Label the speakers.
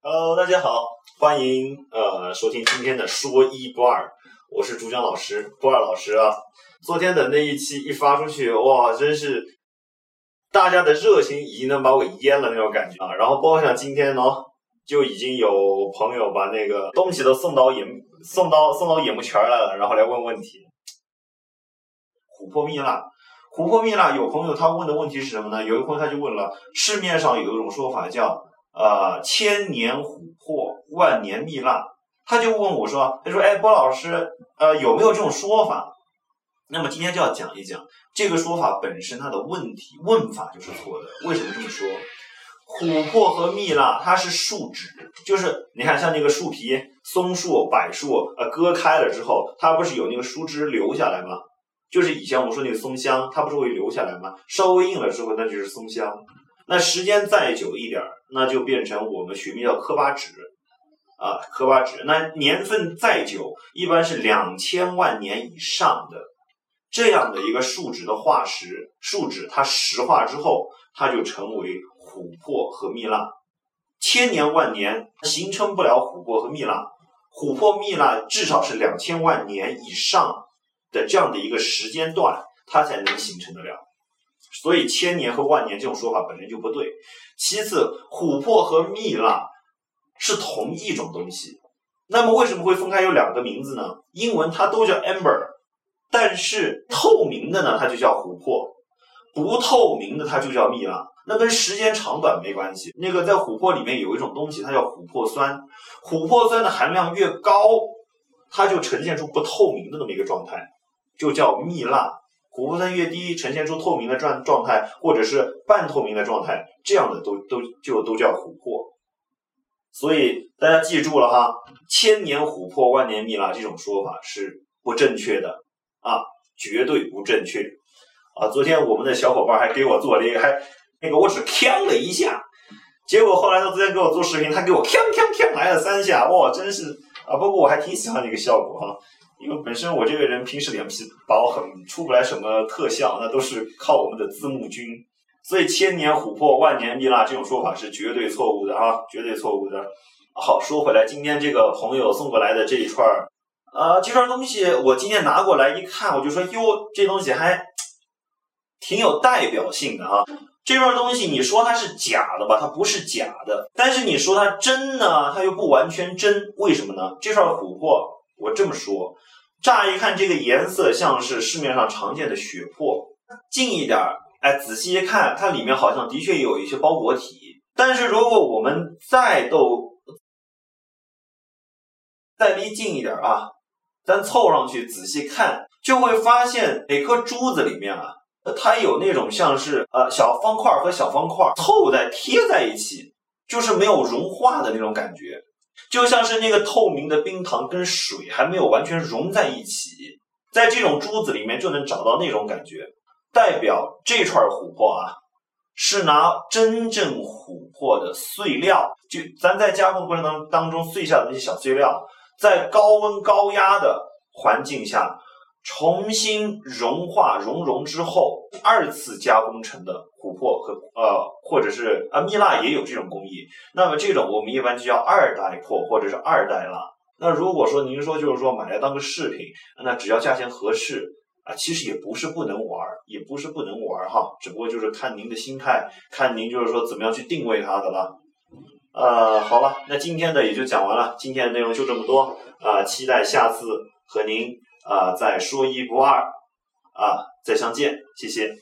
Speaker 1: Hello，大家好，欢迎呃收听今天的说一不二，我是主讲老师不二老师啊。昨天的那一期一发出去，哇，真是大家的热情已经能把我淹了那种感觉啊。然后包括像今天呢，就已经有朋友把那个东西都送到眼送到送到眼目前来了，然后来问问题。琥珀蜜蜡，琥珀蜜蜡，有朋友他问的问题是什么呢？有一朋友他就问了，市面上有一种说法叫。呃，千年琥珀，万年蜜蜡，他就问我说：“他说，哎，波老师，呃，有没有这种说法？”那么今天就要讲一讲这个说法本身它的问题，问法就是错的。为什么这么说？琥珀和蜜蜡它是树脂，就是你看像那个树皮，松树、柏树，呃，割开了之后，它不是有那个树枝留下来吗？就是以前我们说那个松香，它不是会留下来吗？稍微硬了之后，那就是松香。那时间再久一点，那就变成我们学名叫科巴酯，啊，科巴酯。那年份再久，一般是两千万年以上的这样的一个树脂的化石，树脂它石化之后，它就成为琥珀和蜜蜡。千年万年形成不了琥珀和蜜蜡，琥珀蜜蜡至少是两千万年以上的这样的一个时间段，它才能形成得了。所以千年和万年这种说法本身就不对。其次，琥珀和蜜蜡是同一种东西，那么为什么会分开有两个名字呢？英文它都叫 amber，但是透明的呢它就叫琥珀，不透明的它就叫蜜蜡。那跟时间长短没关系。那个在琥珀里面有一种东西，它叫琥珀酸，琥珀酸的含量越高，它就呈现出不透明的那么一个状态，就叫蜜蜡。琥珀酸越低，呈现出透明的状状态，或者是半透明的状态，这样的都都就都叫琥珀。所以大家记住了哈，千年琥珀，万年蜜蜡这种说法是不正确的啊，绝对不正确啊！昨天我们的小伙伴还给我做了一个，还那个我只锵了一下，结果后来他昨天给我做视频，他给我锵锵锵来了三下，哇，真是啊！不过我还挺喜欢这个效果哈。因为本身我这个人平时脸皮薄，很出不来什么特效，那都是靠我们的字幕君。所以千年琥珀，万年蜜蜡这种说法是绝对错误的啊，绝对错误的。好，说回来，今天这个朋友送过来的这一串儿，呃，这串东西我今天拿过来一看，我就说哟，这东西还挺有代表性的啊。这串东西你说它是假的吧，它不是假的，但是你说它真呢，它又不完全真，为什么呢？这串琥珀。我这么说，乍一看这个颜色像是市面上常见的血珀，近一点儿，哎，仔细一看，它里面好像的确有一些包裹体。但是如果我们再都再离近一点啊，咱凑上去仔细看，就会发现每颗珠子里面啊，它有那种像是呃小方块和小方块凑在贴在一起，就是没有融化的那种感觉。就像是那个透明的冰糖跟水还没有完全融在一起，在这种珠子里面就能找到那种感觉，代表这串琥珀啊，是拿真正琥珀的碎料，就咱在加工过程当当中碎下的那些小碎料，在高温高压的环境下。重新融化熔融之后，二次加工成的琥珀和呃，或者是啊蜜蜡也有这种工艺。那么这种我们一般就叫二代珀或者是二代蜡。那如果说您说就是说买来当个饰品，那只要价钱合适啊，其实也不是不能玩，也不是不能玩哈，只不过就是看您的心态，看您就是说怎么样去定位它的了。呃，好了，那今天的也就讲完了，今天的内容就这么多啊，期待下次和您。啊，再说一不二，啊，再相见，谢谢。